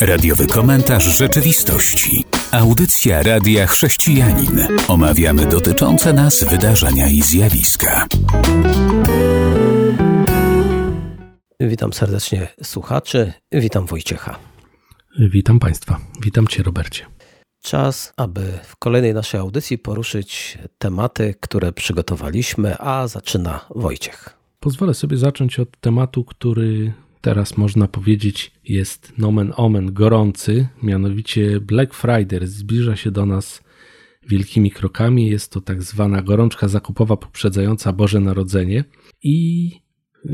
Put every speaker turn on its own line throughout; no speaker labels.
Radiowy komentarz rzeczywistości. Audycja Radia Chrześcijanin. Omawiamy dotyczące nas wydarzenia i zjawiska.
Witam serdecznie słuchaczy, witam Wojciecha.
Witam Państwa, witam Cię Robercie.
Czas, aby w kolejnej naszej audycji poruszyć tematy, które przygotowaliśmy, a zaczyna Wojciech.
Pozwolę sobie zacząć od tematu, który teraz można powiedzieć jest nomen omen gorący, mianowicie Black Friday zbliża się do nas wielkimi krokami. Jest to tak zwana gorączka zakupowa poprzedzająca Boże Narodzenie i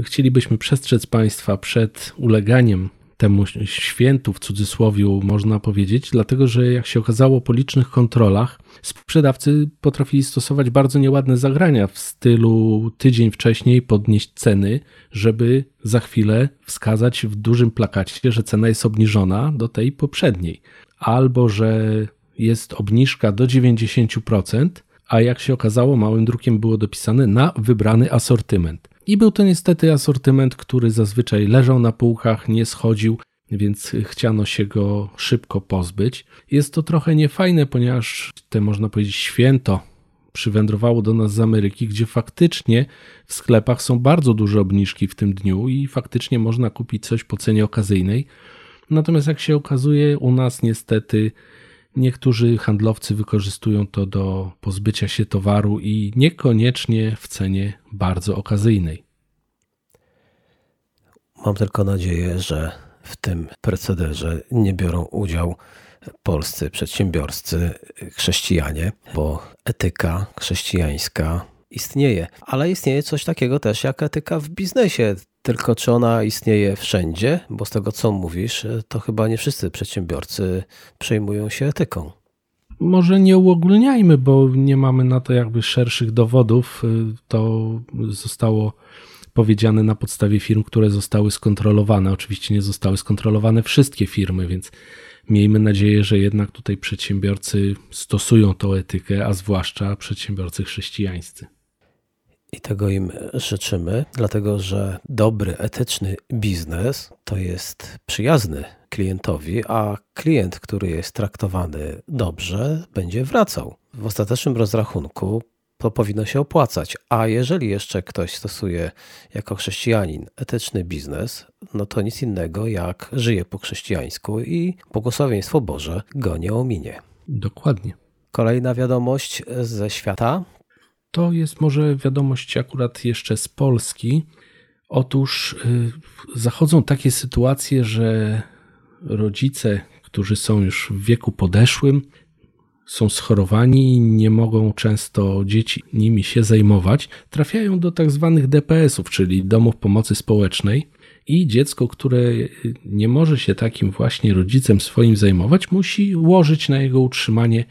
chcielibyśmy przestrzec Państwa przed uleganiem temu świętu w cudzysłowie można powiedzieć, dlatego że jak się okazało po licznych kontrolach, sprzedawcy potrafili stosować bardzo nieładne zagrania w stylu tydzień wcześniej podnieść ceny, żeby za chwilę wskazać w dużym plakacie, że cena jest obniżona do tej poprzedniej, albo że jest obniżka do 90%, a jak się okazało, małym drukiem było dopisane na wybrany asortyment. I był to niestety asortyment, który zazwyczaj leżał na półkach, nie schodził, więc chciano się go szybko pozbyć. Jest to trochę niefajne, ponieważ te można powiedzieć święto przywędrowało do nas z Ameryki, gdzie faktycznie w sklepach są bardzo duże obniżki w tym dniu i faktycznie można kupić coś po cenie okazyjnej. Natomiast jak się okazuje, u nas niestety niektórzy handlowcy wykorzystują to do pozbycia się towaru i niekoniecznie w cenie bardzo okazyjnej.
Mam tylko nadzieję, że w tym procederze nie biorą udział polscy przedsiębiorcy, chrześcijanie, bo etyka chrześcijańska istnieje. Ale istnieje coś takiego też jak etyka w biznesie. Tylko czy ona istnieje wszędzie? Bo z tego co mówisz, to chyba nie wszyscy przedsiębiorcy przejmują się etyką.
Może nie uogólniajmy, bo nie mamy na to jakby szerszych dowodów. To zostało powiedziane na podstawie firm, które zostały skontrolowane. Oczywiście nie zostały skontrolowane wszystkie firmy, więc miejmy nadzieję, że jednak tutaj przedsiębiorcy stosują tą etykę, a zwłaszcza przedsiębiorcy chrześcijańscy.
I tego im życzymy, dlatego że dobry, etyczny biznes to jest przyjazny klientowi, a klient, który jest traktowany dobrze, będzie wracał. W ostatecznym rozrachunku to powinno się opłacać. A jeżeli jeszcze ktoś stosuje jako chrześcijanin etyczny biznes, no to nic innego jak żyje po chrześcijańsku i błogosławieństwo Boże go nie ominie.
Dokładnie.
Kolejna wiadomość ze świata.
To jest może wiadomość akurat jeszcze z Polski. Otóż yy, zachodzą takie sytuacje, że rodzice, którzy są już w wieku podeszłym, są schorowani, nie mogą często dzieci nimi się zajmować, trafiają do tak zwanych DPS-ów, czyli domów pomocy społecznej. I dziecko, które nie może się takim właśnie rodzicem swoim zajmować, musi łożyć na jego utrzymanie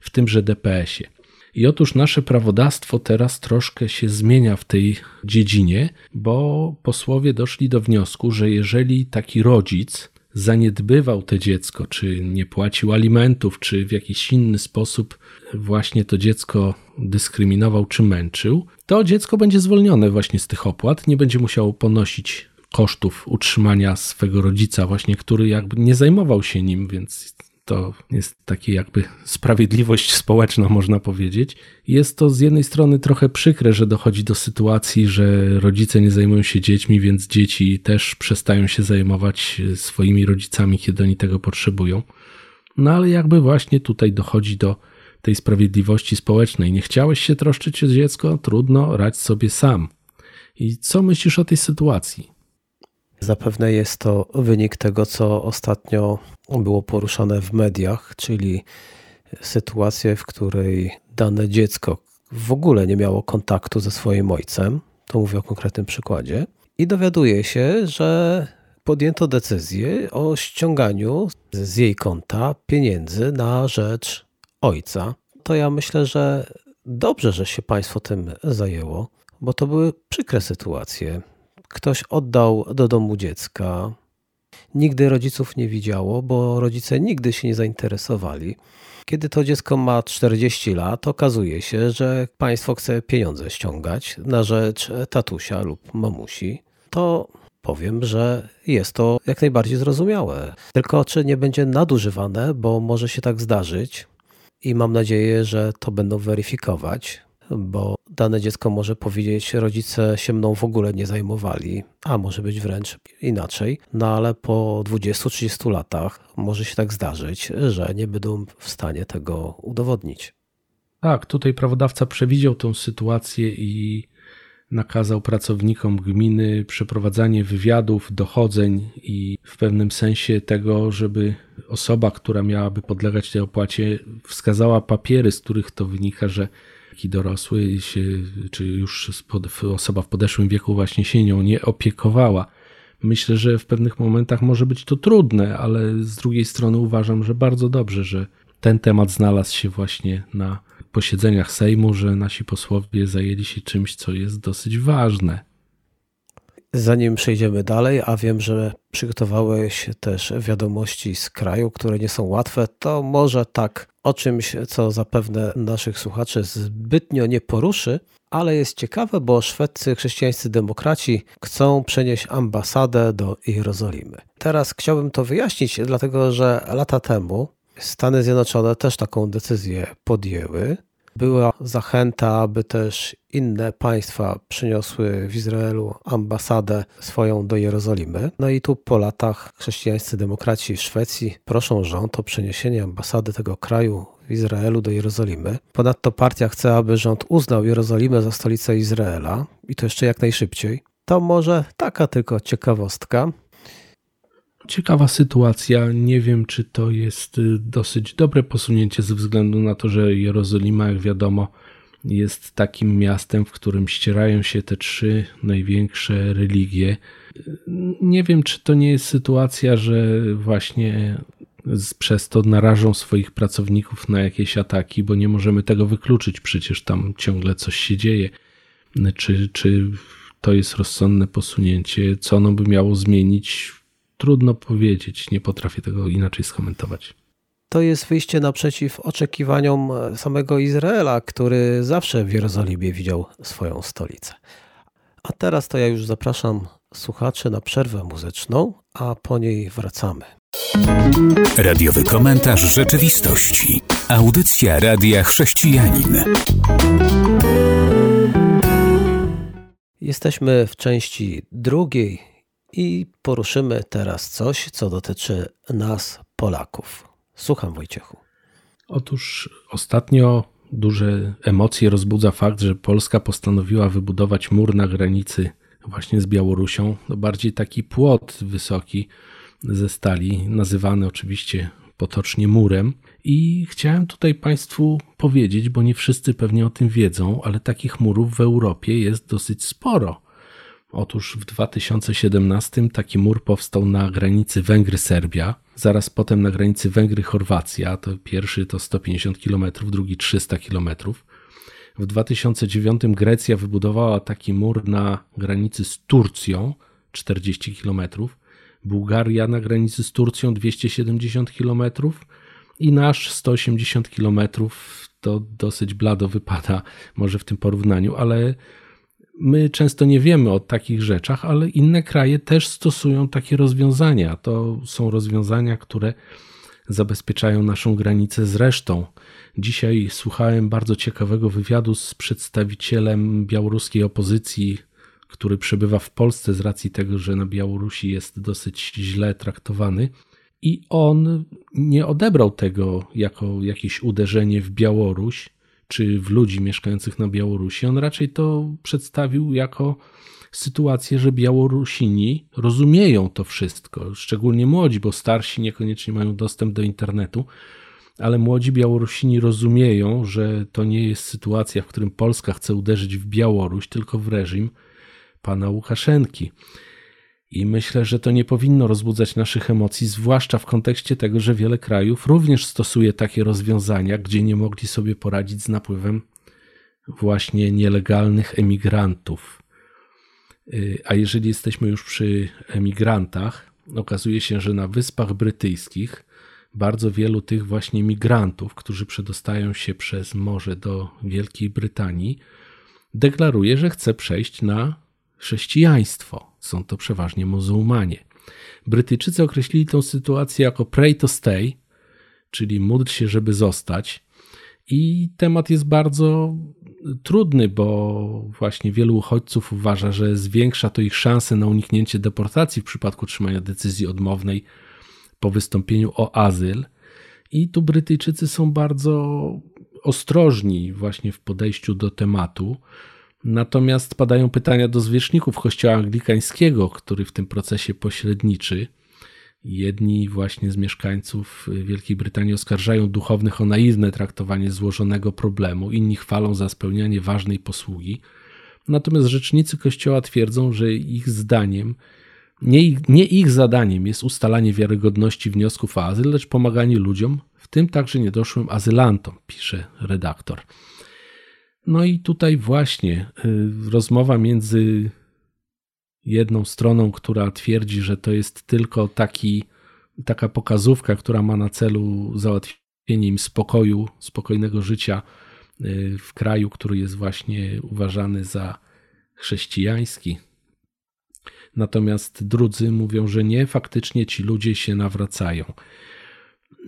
w tymże DPS-ie. I otóż nasze prawodawstwo teraz troszkę się zmienia w tej dziedzinie, bo posłowie doszli do wniosku, że jeżeli taki rodzic zaniedbywał to dziecko, czy nie płacił alimentów, czy w jakiś inny sposób właśnie to dziecko dyskryminował czy męczył, to dziecko będzie zwolnione właśnie z tych opłat, nie będzie musiało ponosić kosztów utrzymania swego rodzica, właśnie który jakby nie zajmował się nim, więc to jest takie jakby sprawiedliwość społeczna, można powiedzieć. Jest to z jednej strony trochę przykre, że dochodzi do sytuacji, że rodzice nie zajmują się dziećmi, więc dzieci też przestają się zajmować swoimi rodzicami, kiedy oni tego potrzebują. No ale jakby właśnie tutaj dochodzi do tej sprawiedliwości społecznej. Nie chciałeś się troszczyć o dziecko? Trudno, radź sobie sam. I co myślisz o tej sytuacji?
Zapewne jest to wynik tego, co ostatnio było poruszane w mediach, czyli sytuację, w której dane dziecko w ogóle nie miało kontaktu ze swoim ojcem. To mówię o konkretnym przykładzie. I dowiaduje się, że podjęto decyzję o ściąganiu z jej konta pieniędzy na rzecz ojca. To ja myślę, że dobrze, że się państwo tym zajęło, bo to były przykre sytuacje ktoś oddał do domu dziecka. Nigdy rodziców nie widziało, bo rodzice nigdy się nie zainteresowali. Kiedy to dziecko ma 40 lat, okazuje się, że państwo chce pieniądze ściągać na rzecz tatusia lub mamusi. To powiem, że jest to jak najbardziej zrozumiałe. Tylko czy nie będzie nadużywane, bo może się tak zdarzyć i mam nadzieję, że to będą weryfikować, bo dane dziecko może powiedzieć, rodzice się mną w ogóle nie zajmowali, a może być wręcz inaczej, no ale po 20-30 latach może się tak zdarzyć, że nie będą w stanie tego udowodnić.
Tak, tutaj prawodawca przewidział tę sytuację i nakazał pracownikom gminy przeprowadzanie wywiadów, dochodzeń i w pewnym sensie tego, żeby osoba, która miałaby podlegać tej opłacie, wskazała papiery, z których to wynika, że taki dorosły się, czy już osoba w podeszłym wieku właśnie się nią nie opiekowała. Myślę, że w pewnych momentach może być to trudne, ale z drugiej strony uważam, że bardzo dobrze, że ten temat znalazł się właśnie na posiedzeniach Sejmu, że nasi posłowie zajęli się czymś, co jest dosyć ważne.
Zanim przejdziemy dalej, a wiem, że przygotowałeś też wiadomości z kraju, które nie są łatwe, to może tak o czymś, co zapewne naszych słuchaczy zbytnio nie poruszy, ale jest ciekawe, bo szwedzcy chrześcijańscy demokraci chcą przenieść ambasadę do Jerozolimy. Teraz chciałbym to wyjaśnić, dlatego że lata temu Stany Zjednoczone też taką decyzję podjęły. Była zachęta, aby też inne państwa przyniosły w Izraelu ambasadę swoją do Jerozolimy. No i tu po latach chrześcijańscy demokraci w Szwecji proszą rząd o przeniesienie ambasady tego kraju w Izraelu do Jerozolimy. Ponadto partia chce, aby rząd uznał Jerozolimę za stolicę Izraela i to jeszcze jak najszybciej. To może taka tylko ciekawostka.
Ciekawa sytuacja. Nie wiem, czy to jest y, dosyć dobre posunięcie ze względu na to, że Jerozolima, jak wiadomo, jest takim miastem, w którym ścierają się te trzy największe religie. Nie wiem, czy to nie jest sytuacja, że właśnie przez to narażą swoich pracowników na jakieś ataki, bo nie możemy tego wykluczyć, przecież tam ciągle coś się dzieje. Czy, czy to jest rozsądne posunięcie? Co ono by miało zmienić? Trudno powiedzieć, nie potrafię tego inaczej skomentować.
To jest wyjście naprzeciw oczekiwaniom samego Izraela, który zawsze w Jerozolimie widział swoją stolicę. A teraz to ja już zapraszam słuchaczy na przerwę muzyczną, a po niej wracamy.
Radiowy komentarz rzeczywistości. Audycja Radia Chrześcijanin.
Jesteśmy w części drugiej i poruszymy teraz coś, co dotyczy nas, Polaków. Słucham, Wojciechu.
Otóż ostatnio duże emocje rozbudza fakt, że Polska postanowiła wybudować mur na granicy właśnie z Białorusią. No bardziej taki płot wysoki ze stali, nazywany oczywiście potocznie murem. I chciałem tutaj Państwu powiedzieć, bo nie wszyscy pewnie o tym wiedzą, ale takich murów w Europie jest dosyć sporo. Otóż w 2017 taki mur powstał na granicy Węgry-Serbia, zaraz potem na granicy Węgry-Chorwacja, to pierwszy to 150 km, drugi 300 km. W 2009 Grecja wybudowała taki mur na granicy z Turcją, 40 km, Bułgaria na granicy z Turcją 270 km i nasz 180 km. To dosyć blado wypada może w tym porównaniu, ale my często nie wiemy o takich rzeczach, ale inne kraje też stosują takie rozwiązania. To są rozwiązania, które zabezpieczają naszą granicę z resztą. Dzisiaj słuchałem bardzo ciekawego wywiadu z przedstawicielem białoruskiej opozycji, który przebywa w Polsce z racji tego, że na Białorusi jest dosyć źle traktowany. I on nie odebrał tego jako jakieś uderzenie w Białoruś, czy w ludzi mieszkających na Białorusi. On raczej to przedstawił jako sytuację, że Białorusini rozumieją to wszystko, szczególnie młodzi, bo starsi niekoniecznie mają dostęp do internetu, ale młodzi Białorusini rozumieją, że to nie jest sytuacja, w którym Polska chce uderzyć w Białoruś, tylko w reżim pana Łukaszenki. I myślę, że to nie powinno rozbudzać naszych emocji, zwłaszcza w kontekście tego, że wiele krajów również stosuje takie rozwiązania, gdzie nie mogli sobie poradzić z napływem właśnie nielegalnych emigrantów. Y, a jeżeli jesteśmy już przy emigrantach, okazuje się, że na Wyspach Brytyjskich bardzo wielu tych właśnie migrantów, którzy przedostają się przez morze do Wielkiej Brytanii, deklaruje, że chce przejść na chrześcijaństwo. Są to przeważnie muzułmanie. Brytyjczycy określili tę sytuację jako pray to stay, czyli módl się, żeby zostać. I temat jest bardzo trudny, bo właśnie wielu uchodźców uważa, że zwiększa to ich szanse na uniknięcie deportacji w przypadku trzymania decyzji odmownej po wystąpieniu o azyl. I tu Brytyjczycy są bardzo ostrożni właśnie w podejściu do tematu. Natomiast padają pytania do zwierzchników Kościoła Anglikańskiego, który w tym procesie pośredniczy. Jedni właśnie z mieszkańców Wielkiej Brytanii oskarżają duchownych o naiwne traktowanie złożonego problemu, inni chwalą za spełnianie ważnej posługi. Natomiast rzecznicy Kościoła twierdzą, że ich zdaniem nie, nie ich zadaniem jest ustalanie wiarygodności wniosków o azyl, lecz pomaganie ludziom, w tym także niedoszłym azylantom, pisze redaktor. No i tutaj właśnie y, rozmowa między jedną stroną, która twierdzi, że to jest tylko taki, taka pokazówka, która ma na celu załatwienie im spokoju, spokojnego życia y, w kraju, który jest właśnie uważany za chrześcijański. Natomiast drudzy mówią, że nie, faktycznie ci ludzie się nawracają.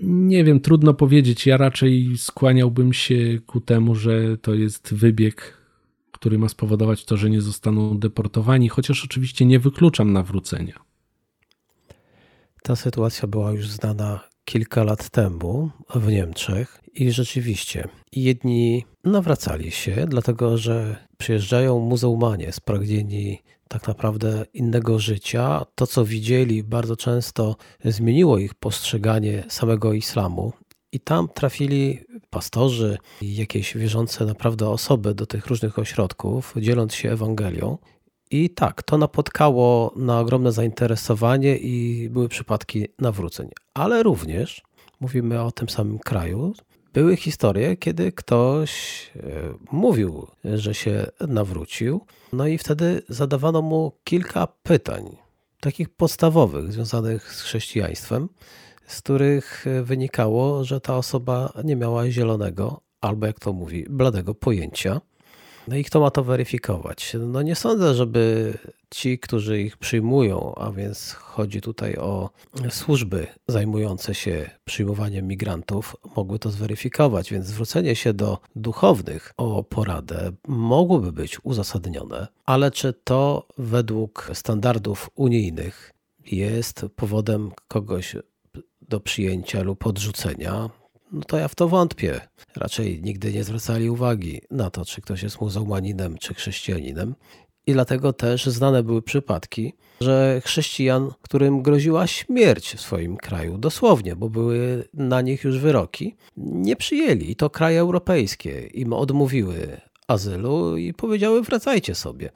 Nie wiem, trudno powiedzieć. Ja raczej skłaniałbym się ku temu, że to jest wybieg, który ma spowodować to, że nie zostaną deportowani, chociaż oczywiście nie wykluczam nawrócenia.
Ta sytuacja była już znana kilka lat temu w Niemczech i rzeczywiście jedni nawracali się, dlatego że przyjeżdżają muzułmanie spragnieni tak naprawdę innego życia. To, co widzieli, bardzo często zmieniło ich postrzeganie samego islamu. I tam trafili pastorzy i jakieś wierzące naprawdę osoby do tych różnych ośrodków, dzieląc się Ewangelią. I tak, to napotkało na ogromne zainteresowanie i były przypadki nawróceń. Ale również mówimy o tym samym kraju, były historie, kiedy ktoś e, mówił, że się nawrócił, no i wtedy zadawano mu kilka pytań, takich podstawowych, związanych z chrześcijaństwem, z których wynikało, że ta osoba nie miała zielonego, albo jak to mówi, bladego pojęcia no i kto ma to weryfikować? No nie sądzę, żeby ci, którzy ich przyjmują, a więc chodzi tutaj o służby zajmujące się przyjmowaniem migrantów, mogły to zweryfikować, więc zwrócenie się do duchownych o poradę mogłoby być uzasadnione, ale czy to według standardów unijnych jest powodem kogoś do przyjęcia lub odrzucenia? No to ja w to wątpię. Raczej nigdy nie zwracali uwagi na to, czy ktoś jest muzułmaninem, czy chrześcijaninem. I dlatego też znane były przypadki, że chrześcijan, którym groziła śmierć w swoim kraju, dosłownie, bo były na nich już wyroki, nie przyjęli. I to kraje europejskie im odmówiły azylu i powiedziały: wracajcie sobie.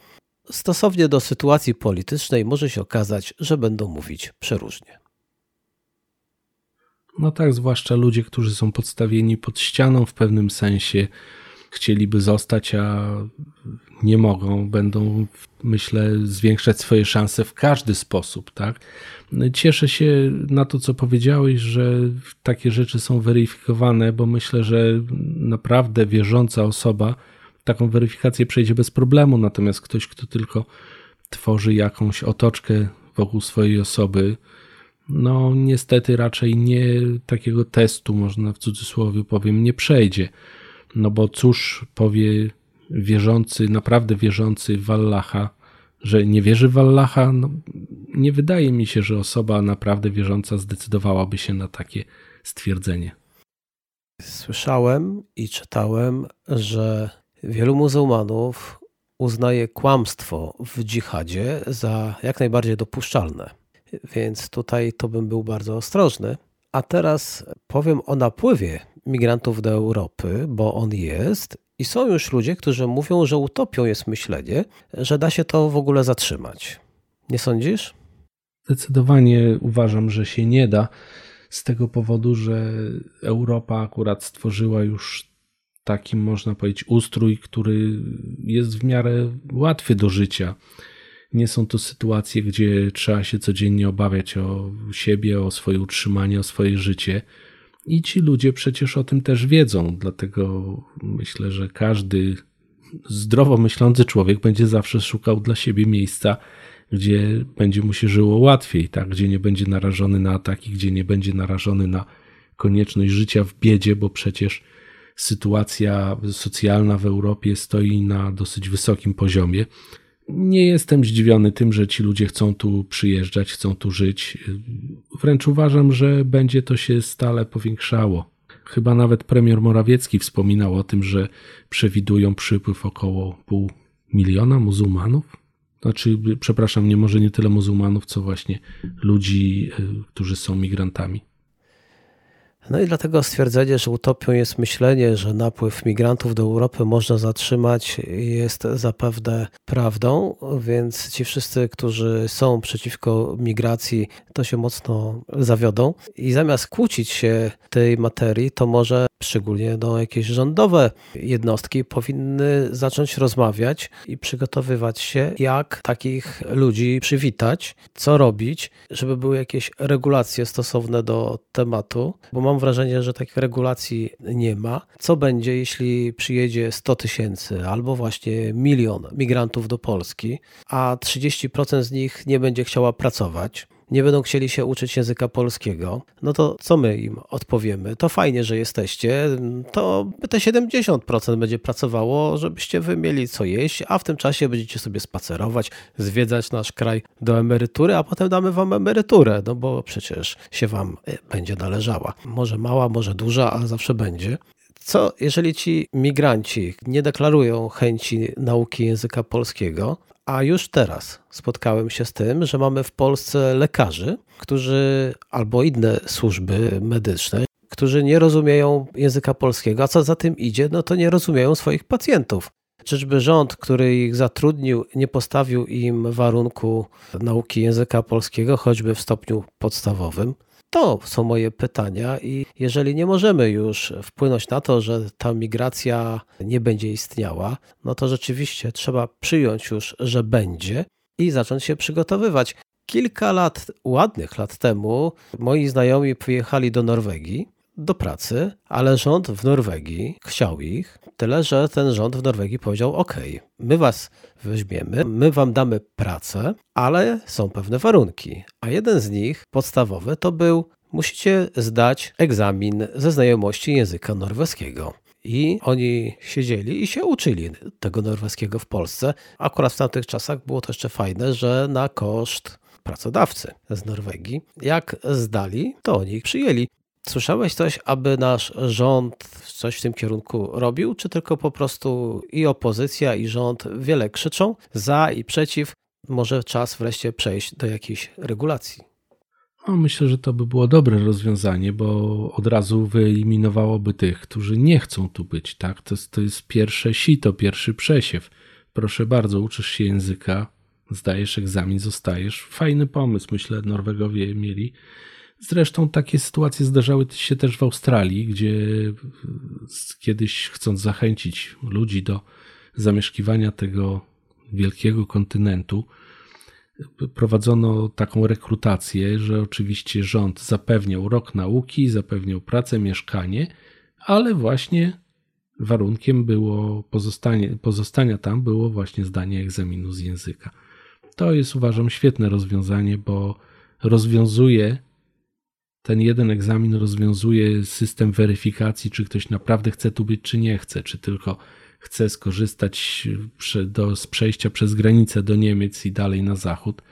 Stosownie do sytuacji politycznej może się okazać, że będą mówić przeróżnie.
No tak, zwłaszcza ludzie, którzy są podstawieni pod ścianą w pewnym sensie, chcieliby zostać, a nie mogą, będą, myślę, zwiększać swoje szanse w każdy sposób, tak? Cieszę się na to, co powiedziałeś, że takie rzeczy są weryfikowane, bo myślę, że naprawdę wierząca osoba taką weryfikację przejdzie bez problemu, natomiast ktoś, kto tylko tworzy jakąś otoczkę wokół swojej osoby, no niestety raczej nie takiego testu, można w cudzysłowie powiem, nie przejdzie. No bo cóż powie wierzący, naprawdę wierzący w Allaha, że nie wierzy w Allaha? No, nie wydaje mi się, że osoba naprawdę wierząca zdecydowałaby się na takie stwierdzenie.
Słyszałem i czytałem, że wielu muzułmanów uznaje kłamstwo w dżihadzie za jak najbardziej dopuszczalne więc tutaj to bym był bardzo ostrożny. A teraz powiem o napływie migrantów do Europy, bo on jest i są już ludzie, którzy mówią, że utopią jest myślenie, że da się to w ogóle zatrzymać. Nie sądzisz?
Zdecydowanie uważam, że się nie da. Z tego powodu, że Europa akurat stworzyła już taki, można powiedzieć, ustrój, który jest w miarę łatwy do życia. Nie są to sytuacje, gdzie trzeba się codziennie obawiać o siebie, o swoje utrzymanie, o swoje życie. I ci ludzie przecież o tym też wiedzą, dlatego myślę, że każdy zdrowo myślący człowiek będzie zawsze szukał dla siebie miejsca, gdzie będzie mu się żyło łatwiej, tak? gdzie nie będzie narażony na ataki, gdzie nie będzie narażony na konieczność życia w biedzie, bo przecież sytuacja socjalna w Europie stoi na dosyć wysokim poziomie. Nie jestem zdziwiony tym, że ci ludzie chcą tu przyjeżdżać, chcą tu żyć. Wręcz uważam, że będzie to się stale powiększało. Chyba nawet premier Morawiecki wspominał o tym, że przewidują przypływ około pół miliona muzułmanów. Znaczy, przepraszam, nie może nie tyle muzułmanów, co właśnie ludzi, y, którzy są migrantami.
No i dlatego stwierdzenie, że utopią jest myślenie, że napływ migrantów do Europy można zatrzymać, jest zapewne prawdą, więc ci wszyscy, którzy są przeciwko migracji, to się mocno zawiodą. I zamiast kłócić się tej materii, to może szczególnie no, jakieś rządowe jednostki powinny zacząć rozmawiać i przygotowywać się, jak takich ludzi przywitać, co robić, żeby były jakieś regulacje stosowne do tematu, bo mam wrażenie, że takich regulacji nie ma. Co będzie, jeśli przyjedzie 100 tysięcy albo właśnie milion migrantów do Polski, a 30% z nich nie będzie chciała pracować? Nie będą chcieli się uczyć języka polskiego, no to co my im odpowiemy? To fajnie, że jesteście, to te 70% będzie pracowało, żebyście wy mieli co jeść, a w tym czasie będziecie sobie spacerować, zwiedzać nasz kraj do emerytury, a potem damy wam emeryturę, no bo przecież się wam e, będzie należała. Może mała, może duża, ale zawsze będzie. Co jeżeli ci migranci nie deklarują chęci nauki języka polskiego, a już teraz spotkałem się z tym, że mamy w Polsce lekarzy, którzy albo inne służby medyczne, którzy nie rozumieją języka polskiego, a co za tym idzie, no to nie rozumieją swoich pacjentów. Czyżby rząd, który ich zatrudnił, nie postawił im warunku nauki języka polskiego, choćby w stopniu podstawowym? To są moje pytania, i jeżeli nie możemy już wpłynąć na to, że ta migracja nie będzie istniała, no to rzeczywiście trzeba przyjąć już, że będzie i zacząć się przygotowywać. Kilka lat, ładnych lat temu, moi znajomi pojechali do Norwegii do pracy, ale rząd w Norwegii chciał ich, tyle że ten rząd w Norwegii powiedział: OK, my was weźmiemy, my wam damy pracę, ale są pewne warunki. A jeden z nich, podstawowy, to był: musicie zdać egzamin ze znajomości języka norweskiego. I oni siedzieli i się uczyli tego norweskiego w Polsce. Akurat w tamtych czasach było to jeszcze fajne, że na koszt pracodawcy z Norwegii. Jak zdali, to oni ich przyjęli. Słyszałeś coś, aby nasz rząd coś w tym kierunku robił, czy tylko po prostu i opozycja, i rząd wiele krzyczą za i przeciw? Może czas wreszcie przejść do jakiejś regulacji.
No, myślę, że to by było dobre rozwiązanie, bo od razu wyeliminowałoby tych, którzy nie chcą tu być. Tak? To, jest, to jest pierwsze sito, pierwszy przesiew. Proszę bardzo, uczysz się języka, zdajesz egzamin, zostajesz. Fajny pomysł, myślę, Norwegowie mieli. Zresztą takie sytuacje zdarzały się też w Australii, gdzie kiedyś chcąc zachęcić ludzi do zamieszkiwania tego wielkiego kontynentu, prowadzono taką rekrutację, że oczywiście rząd zapewniał rok nauki, zapewniał pracę, mieszkanie, ale właśnie warunkiem było pozostanie, pozostania tam było właśnie zdanie egzaminu z języka. To jest uważam świetne rozwiązanie, bo rozwiązuje ten jeden egzamin rozwiązuje system weryfikacji, czy ktoś naprawdę chce tu być, czy nie chce, czy tylko chce skorzystać do, z przejścia przez granicę do Niemiec i dalej na zachód,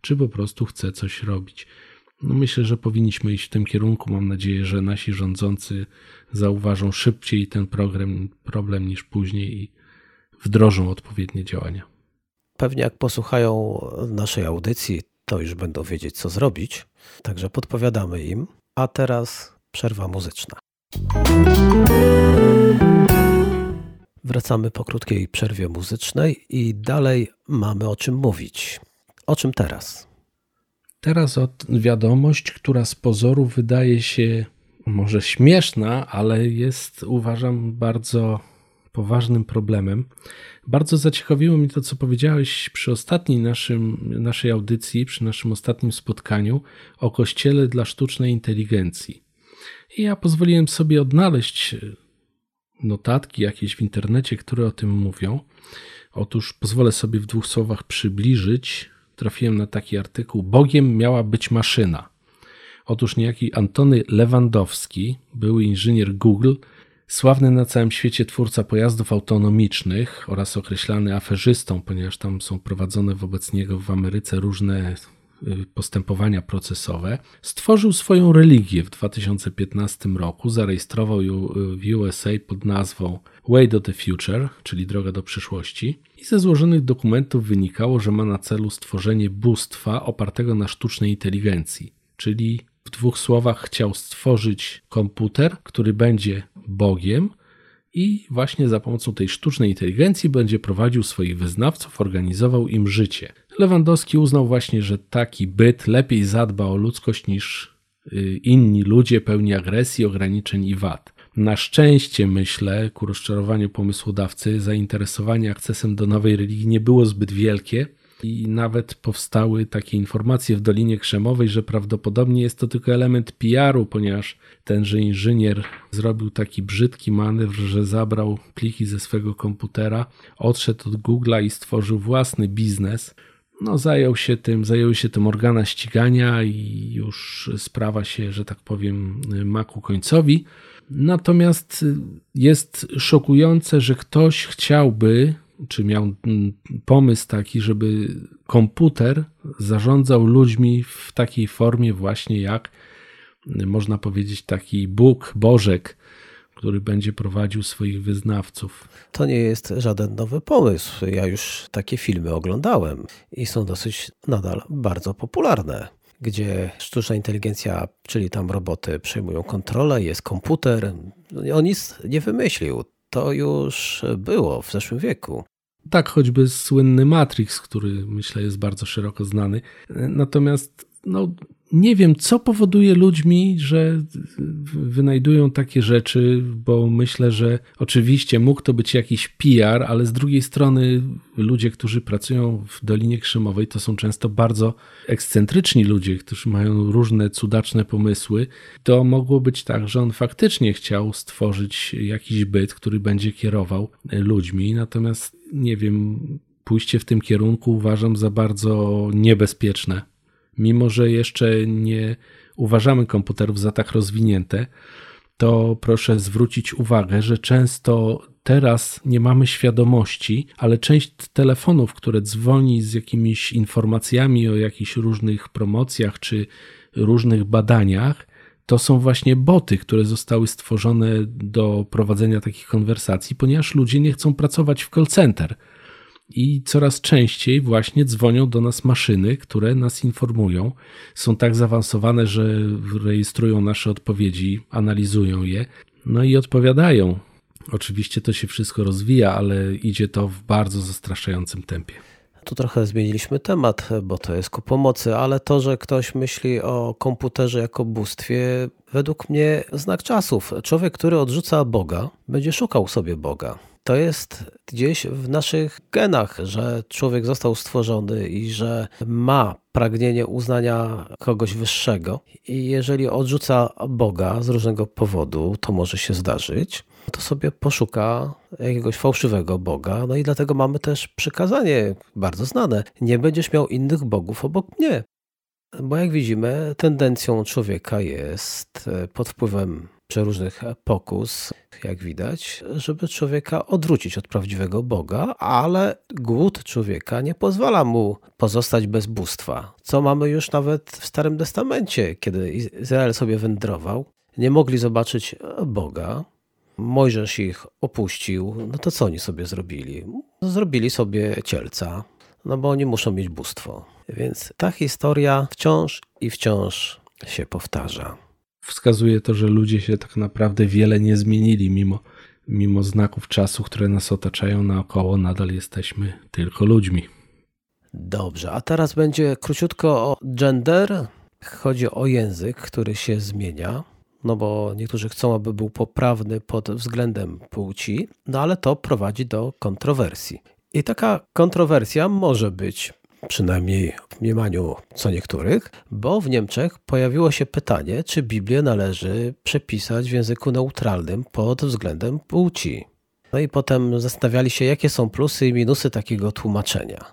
czy po prostu chce coś robić. No myślę, że powinniśmy iść w tym kierunku. Mam nadzieję, że nasi rządzący zauważą szybciej ten problem, problem niż później i wdrożą odpowiednie działania.
Pewnie jak posłuchają naszej audycji, to już będą wiedzieć, co zrobić. Także podpowiadamy im. A teraz przerwa muzyczna. Wracamy po krótkiej przerwie muzycznej i dalej mamy o czym mówić. O czym teraz?
Teraz o wiadomość, która z pozoru wydaje się może śmieszna, ale jest uważam bardzo poważnym problemem. Bardzo zaciekawiło mnie to, co powiedziałeś przy ostatniej naszym, naszej audycji, przy naszym ostatnim spotkaniu o Kościele dla sztucznej inteligencji. I ja pozwoliłem sobie odnaleźć notatki jakieś w internecie, które o tym mówią. Otóż pozwolę sobie w dwóch słowach przybliżyć. Trafiłem na taki artykuł. Bogiem miała być maszyna. Otóż niejaki Antony Lewandowski, były inżynier Google, sławny na całym świecie twórca pojazdów autonomicznych oraz określany aferzystą, ponieważ tam są prowadzone wobec niego w Ameryce różne y, postępowania procesowe, stworzył swoją religię w 2015 roku, zarejestrował ją y, w USA pod nazwą Way to the Future, czyli droga do przyszłości. I ze złożonych dokumentów wynikało, że ma na celu stworzenie bóstwa opartego na sztucznej inteligencji, czyli w dwóch słowach chciał stworzyć komputer, który będzie Bogiem i właśnie za pomocą tej sztucznej inteligencji będzie prowadził swoich wyznawców, organizował im życie. Lewandowski uznał właśnie, że taki byt lepiej zadba o ludzkość niż y, inni ludzie pełni agresji, ograniczeń i wad. Na szczęście, myślę, ku rozczarowaniu pomysłodawcy, zainteresowanie akcesem do nowej religii nie było zbyt wielkie i nawet powstały takie informacje w Dolinie Krzemowej, że prawdopodobnie jest to tylko element PR-u, ponieważ tenże inżynier zrobił taki brzydki manewr, że zabrał pliki ze swego komputera, odszedł od Google'a i stworzył własny biznes. No, zajął się tym, zajęły się tym organa ścigania i już sprawa się, że tak powiem, ma ku końcowi. Natomiast jest szokujące, że ktoś chciałby czy miał mm, pomysł taki, żeby komputer zarządzał ludźmi w takiej formie właśnie jak można powiedzieć taki Bóg, Bożek, który będzie prowadził swoich wyznawców.
To nie jest żaden nowy pomysł. Ja już takie filmy oglądałem i są dosyć nadal bardzo popularne gdzie sztuczna inteligencja, czyli tam roboty przejmują kontrolę, jest komputer. On nic nie wymyślił to już było w zeszłym wieku.
Tak, choćby słynny Matrix, który myślę jest bardzo szeroko znany. Natomiast no, nie wiem, co powoduje ludźmi, że wynajdują takie rzeczy, bo myślę, że oczywiście mógł to być jakiś PR, ale z drugiej strony ludzie, którzy pracują w Dolinie Krzemowej, to są często bardzo ekscentryczni ludzie, którzy mają różne cudaczne pomysły. To mogło być tak, że on faktycznie chciał stworzyć jakiś byt, który będzie kierował ludźmi, natomiast nie wiem, pójście w tym kierunku uważam za bardzo niebezpieczne mimo że jeszcze nie uważamy komputerów za tak rozwinięte, to proszę zwrócić uwagę, że często teraz nie mamy świadomości, ale część telefonów, które dzwoni z jakimiś informacjami o jakichś różnych promocjach czy różnych badaniach, to są właśnie boty, które zostały stworzone do prowadzenia takich konwersacji, ponieważ ludzie nie chcą pracować w call center i coraz częściej właśnie dzwonią do nas maszyny, które nas informują. Są tak zaawansowane, że rejestrują nasze odpowiedzi, analizują je, no i odpowiadają. Oczywiście to się wszystko rozwija, ale idzie to w bardzo zastraszającym tempie.
Tu trochę zmieniliśmy temat, bo to jest ku pomocy, ale to, że ktoś myśli o komputerze jako bóstwie, według mnie znak czasów. Człowiek, który odrzuca Boga, będzie szukał sobie Boga to jest gdzieś w naszych genach, że człowiek został stworzony i że ma pragnienie uznania kogoś wyższego. I jeżeli odrzuca Boga z różnego powodu, to może się zdarzyć, to sobie poszuka jakiegoś fałszywego Boga. No i dlatego mamy też przykazanie bardzo znane: nie będziesz miał innych bogów obok mnie. Bo jak widzimy, tendencją człowieka jest e, pod wpływem przeróżnych pokus, jak widać, żeby człowieka odwrócić od prawdziwego Boga, ale głód człowieka nie pozwala mu pozostać bez bóstwa. Co mamy już nawet w Starym Testamencie, kiedy Izrael sobie wędrował, nie mogli zobaczyć Boga. Mojżesz ich opuścił, no to co oni sobie zrobili? Zrobili sobie cielca, no bo oni muszą mieć bóstwo. Więc ta historia wciąż i wciąż się powtarza
wskazuje to, że ludzie się tak naprawdę wiele nie zmienili, mimo, mimo znaków czasu, które nas otaczają naokoło, nadal jesteśmy tylko ludźmi.
Dobrze, a teraz będzie króciutko o gender. Chodzi o język, który się zmienia, no bo niektórzy chcą, aby był poprawny pod względem płci, no ale to prowadzi do kontrowersji. I taka kontrowersja może być przynajmniej w mniemaniu co niektórych, bo w Niemczech pojawiło się pytanie, czy Biblię należy przepisać w języku neutralnym pod względem płci. No i potem zastanawiali się, jakie są plusy i minusy takiego tłumaczenia.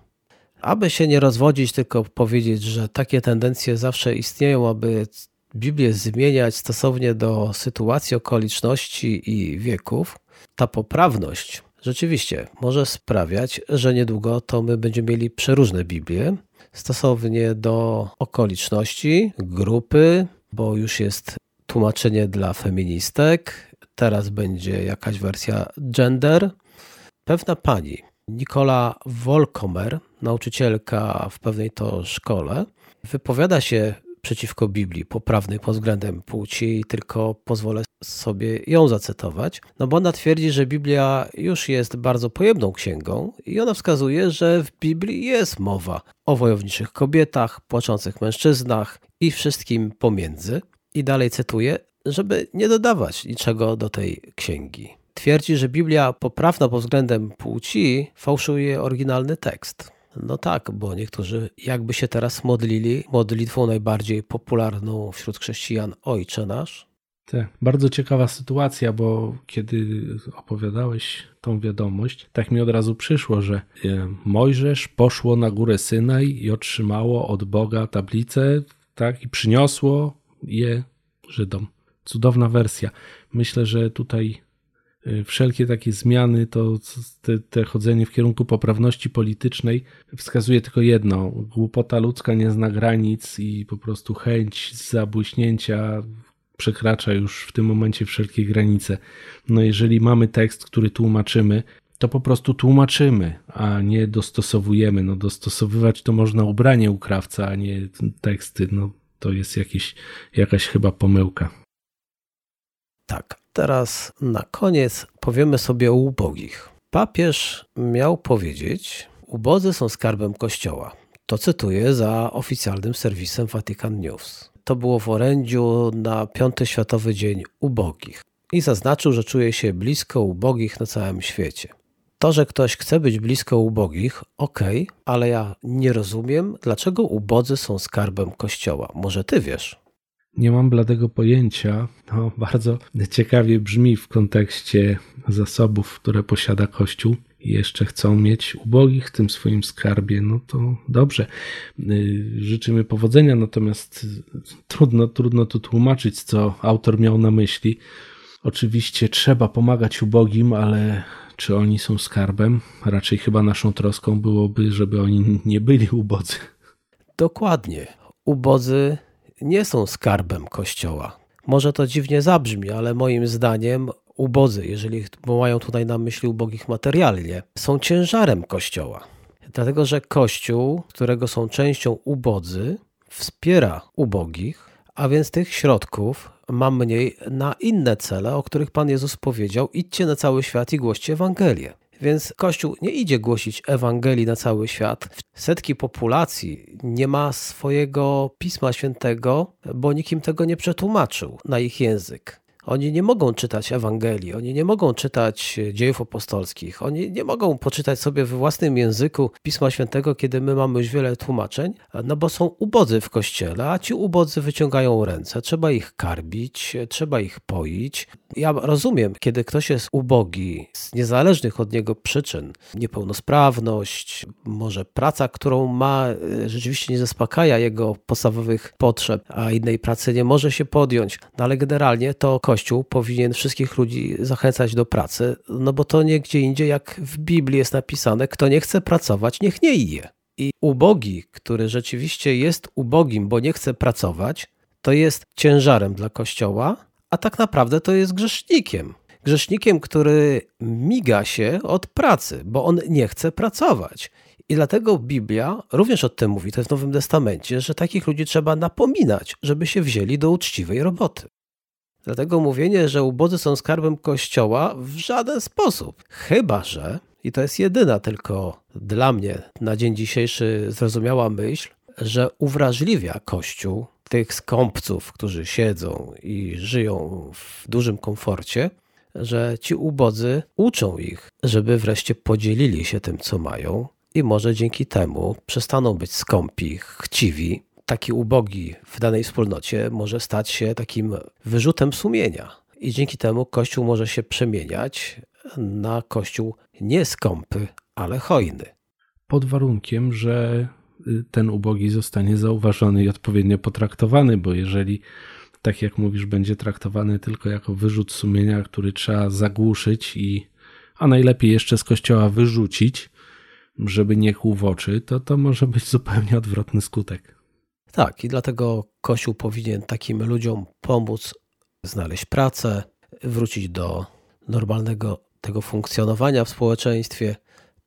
Aby się nie rozwodzić, tylko powiedzieć, że takie tendencje zawsze istnieją, aby Biblię zmieniać stosownie do sytuacji, okoliczności i wieków, ta poprawność rzeczywiście może sprawiać, że niedługo to my będziemy mieli przeróżne Biblie stosownie do okoliczności, grupy, bo już jest tłumaczenie dla feministek, teraz będzie jakaś wersja gender. Pewna pani, Nikola Wolkomer, nauczycielka w pewnej to szkole, wypowiada się przeciwko Biblii, poprawnej pod względem płci, tylko pozwolę sobie ją zacytować, no bo ona twierdzi, że Biblia już jest bardzo pojemną księgą i ona wskazuje, że w Biblii jest mowa o wojowniczych kobietach, płaczących mężczyznach i wszystkim pomiędzy. I dalej cytuję, żeby nie dodawać niczego do tej księgi. Twierdzi, że Biblia poprawna pod względem płci fałszuje oryginalny tekst. No tak, bo niektórzy jakby się teraz modlili modlitwą najbardziej popularną wśród chrześcijan Ojcze Nasz.
Tak, bardzo ciekawa sytuacja, bo kiedy opowiadałeś tą wiadomość, tak mi od razu przyszło, że e, Mojżesz poszło na górę Synaj i otrzymało od Boga tablicę, tak, i przyniosło je Żydom. Cudowna wersja. Myślę, że tutaj wszelkie takie zmiany, to te, te, chodzenie w kierunku poprawności politycznej wskazuje tylko jedno: głupota ludzka nie zna granic i po prostu chęć zabłyśnięcia przekracza już w tym momencie wszelkie granice. No, jeżeli mamy tekst, który tłumaczymy, to po prostu tłumaczymy, a nie dostosowujemy. No, dostosowywać to można ubranie u krawca, a nie teksty. No, to jest jakieś, jakaś chyba pomyłka.
Tak, Teraz na koniec powiemy sobie o ubogich. Papież miał powiedzieć: Ubodzy są skarbem Kościoła. To cytuję za oficjalnym serwisem Vatican News. To było w orędziu na Piąty Światowy Dzień Ubogich i zaznaczył, że czuje się blisko ubogich na całym świecie. To, że ktoś chce być blisko ubogich, ok, ale ja nie rozumiem, dlaczego ubodzy są skarbem Kościoła. Może ty wiesz?
Nie mam bladego pojęcia. Bardzo ciekawie brzmi w kontekście zasobów, które posiada Kościół jeszcze chcą mieć ubogich w tym swoim skarbie, no to dobrze. Y, życzymy powodzenia, natomiast trudno, trudno tu tłumaczyć, co autor miał na myśli. Oczywiście trzeba pomagać ubogim, ale czy oni są skarbem? Raczej chyba naszą troską byłoby, żeby oni nie byli ubodzy.
Dokładnie. Ubodzy nie są skarbem Kościoła. Może to dziwnie zabrzmi, ale moim zdaniem ubodzy, jeżeli mają tutaj na myśli ubogich materialnie, są ciężarem Kościoła. Dlatego, że Kościół, którego są częścią ubodzy, wspiera ubogich, a więc tych środków ma mniej na inne cele, o których Pan Jezus powiedział: idźcie na cały świat i głoście Ewangelię. Więc Kościół nie idzie głosić Ewangelii na cały świat. Setki populacji nie ma swojego pisma świętego, bo nikim tego nie przetłumaczył na ich język. Oni nie mogą czytać Ewangelii, oni nie mogą czytać dziejów apostolskich, oni nie mogą poczytać sobie we własnym języku Pisma Świętego, kiedy my mamy już wiele tłumaczeń, no bo są ubodzy w kościele, a ci ubodzy wyciągają ręce. Trzeba ich karbić, trzeba ich poić. Ja rozumiem, kiedy ktoś jest ubogi z niezależnych od niego przyczyn, niepełnosprawność, może praca, którą ma, e, rzeczywiście nie zaspokaja jego podstawowych potrzeb, a innej pracy nie może się podjąć, no ale generalnie to Kościół powinien wszystkich ludzi zachęcać do pracy, no bo to nie gdzie indziej, jak w Biblii jest napisane, kto nie chce pracować, niech nie je. I ubogi, który rzeczywiście jest ubogim, bo nie chce pracować, to jest ciężarem dla Kościoła, a tak naprawdę to jest grzesznikiem. Grzesznikiem, który miga się od pracy, bo on nie chce pracować. I dlatego Biblia również o tym mówi, to jest w Nowym Testamencie, że takich ludzi trzeba napominać, żeby się wzięli do uczciwej roboty. Dlatego mówienie, że ubodzy są skarbem Kościoła w żaden sposób. Chyba, że, i to jest jedyna tylko dla mnie na dzień dzisiejszy zrozumiała myśl, że uwrażliwia Kościół tych skąpców, którzy siedzą i żyją w dużym komforcie, że ci ubodzy uczą ich, żeby wreszcie podzielili się tym, co mają, i może dzięki temu przestaną być skąpi, chciwi. Taki ubogi w danej wspólnocie może stać się takim wyrzutem sumienia. I dzięki temu Kościół może się przemieniać na Kościół nie skąpy, ale hojny.
Pod warunkiem, że y, ten ubogi zostanie zauważony i odpowiednio potraktowany, bo jeżeli, tak jak mówisz, będzie traktowany tylko jako wyrzut sumienia, który trzeba zagłuszyć i, a najlepiej jeszcze z kościoła wyrzucić, żeby nie kłuł w oczy, to to może być zupełnie odwrotny skutek.
Tak, i dlatego Kościół powinien takim ludziom pomóc znaleźć pracę, wrócić do normalnego tego funkcjonowania w społeczeństwie,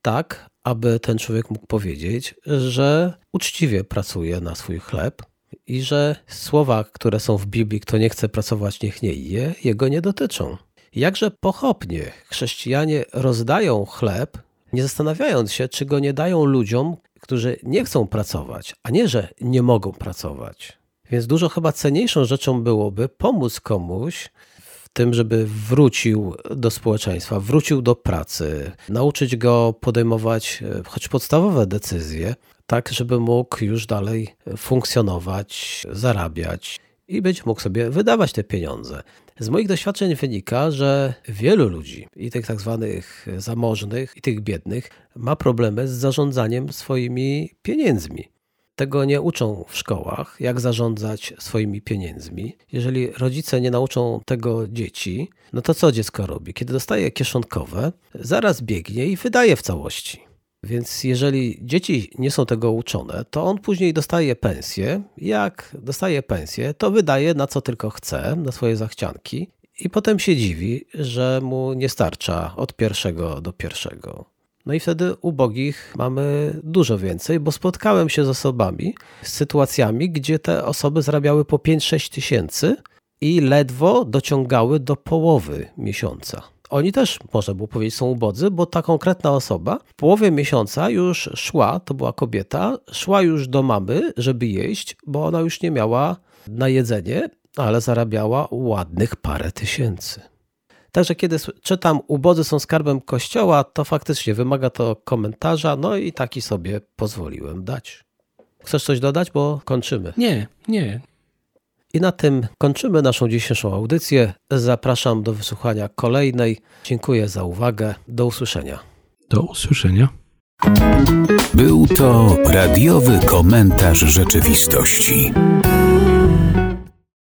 tak, aby ten człowiek mógł powiedzieć, że uczciwie pracuje na swój chleb i że słowa, które są w Biblii, kto nie chce pracować, niech nie je, jego nie dotyczą. Jakże pochopnie chrześcijanie rozdają chleb, nie zastanawiając się, czy go nie dają ludziom, którzy nie chcą pracować, a nie, że nie mogą pracować. Więc dużo chyba cenniejszą rzeczą byłoby pomóc komuś w tym, żeby wrócił do społeczeństwa, wrócił do pracy, nauczyć go podejmować e, choć podstawowe decyzje, tak żeby mógł już dalej funkcjonować, zarabiać i będzie mógł sobie wydawać te pieniądze. Z moich doświadczeń wynika, że wielu ludzi, i tych tak zwanych zamożnych, i tych biednych, ma problemy z zarządzaniem swoimi pieniędzmi. Tego nie uczą w szkołach, jak zarządzać swoimi pieniędzmi. Jeżeli rodzice nie nauczą tego dzieci, no to co dziecko robi? Kiedy dostaje kieszonkowe, zaraz biegnie i wydaje w całości. Więc jeżeli dzieci nie są tego uczone, to on później dostaje pensję. Jak dostaje pensję, to wydaje na co tylko chce, na swoje zachcianki, i potem się dziwi, że mu nie starcza od pierwszego do pierwszego. No i wtedy ubogich mamy dużo więcej, bo spotkałem się z osobami, z sytuacjami, gdzie te osoby zarabiały po 5-6 tysięcy i ledwo dociągały do połowy miesiąca. Oni też, można było powiedzieć, są ubodzy, bo ta konkretna osoba w połowie miesiąca już szła, to była kobieta, szła już do mamy, żeby jeść, bo ona już nie miała na jedzenie, ale zarabiała ładnych parę tysięcy. Także kiedy czytam ubodzy są skarbem kościoła, to faktycznie wymaga to komentarza, no i taki sobie pozwoliłem dać. Chcesz coś dodać, bo kończymy?
Nie, nie.
I na tym kończymy naszą dzisiejszą audycję. Zapraszam do wysłuchania kolejnej. Dziękuję za uwagę. Do usłyszenia.
Do usłyszenia.
Był to radiowy komentarz rzeczywistości.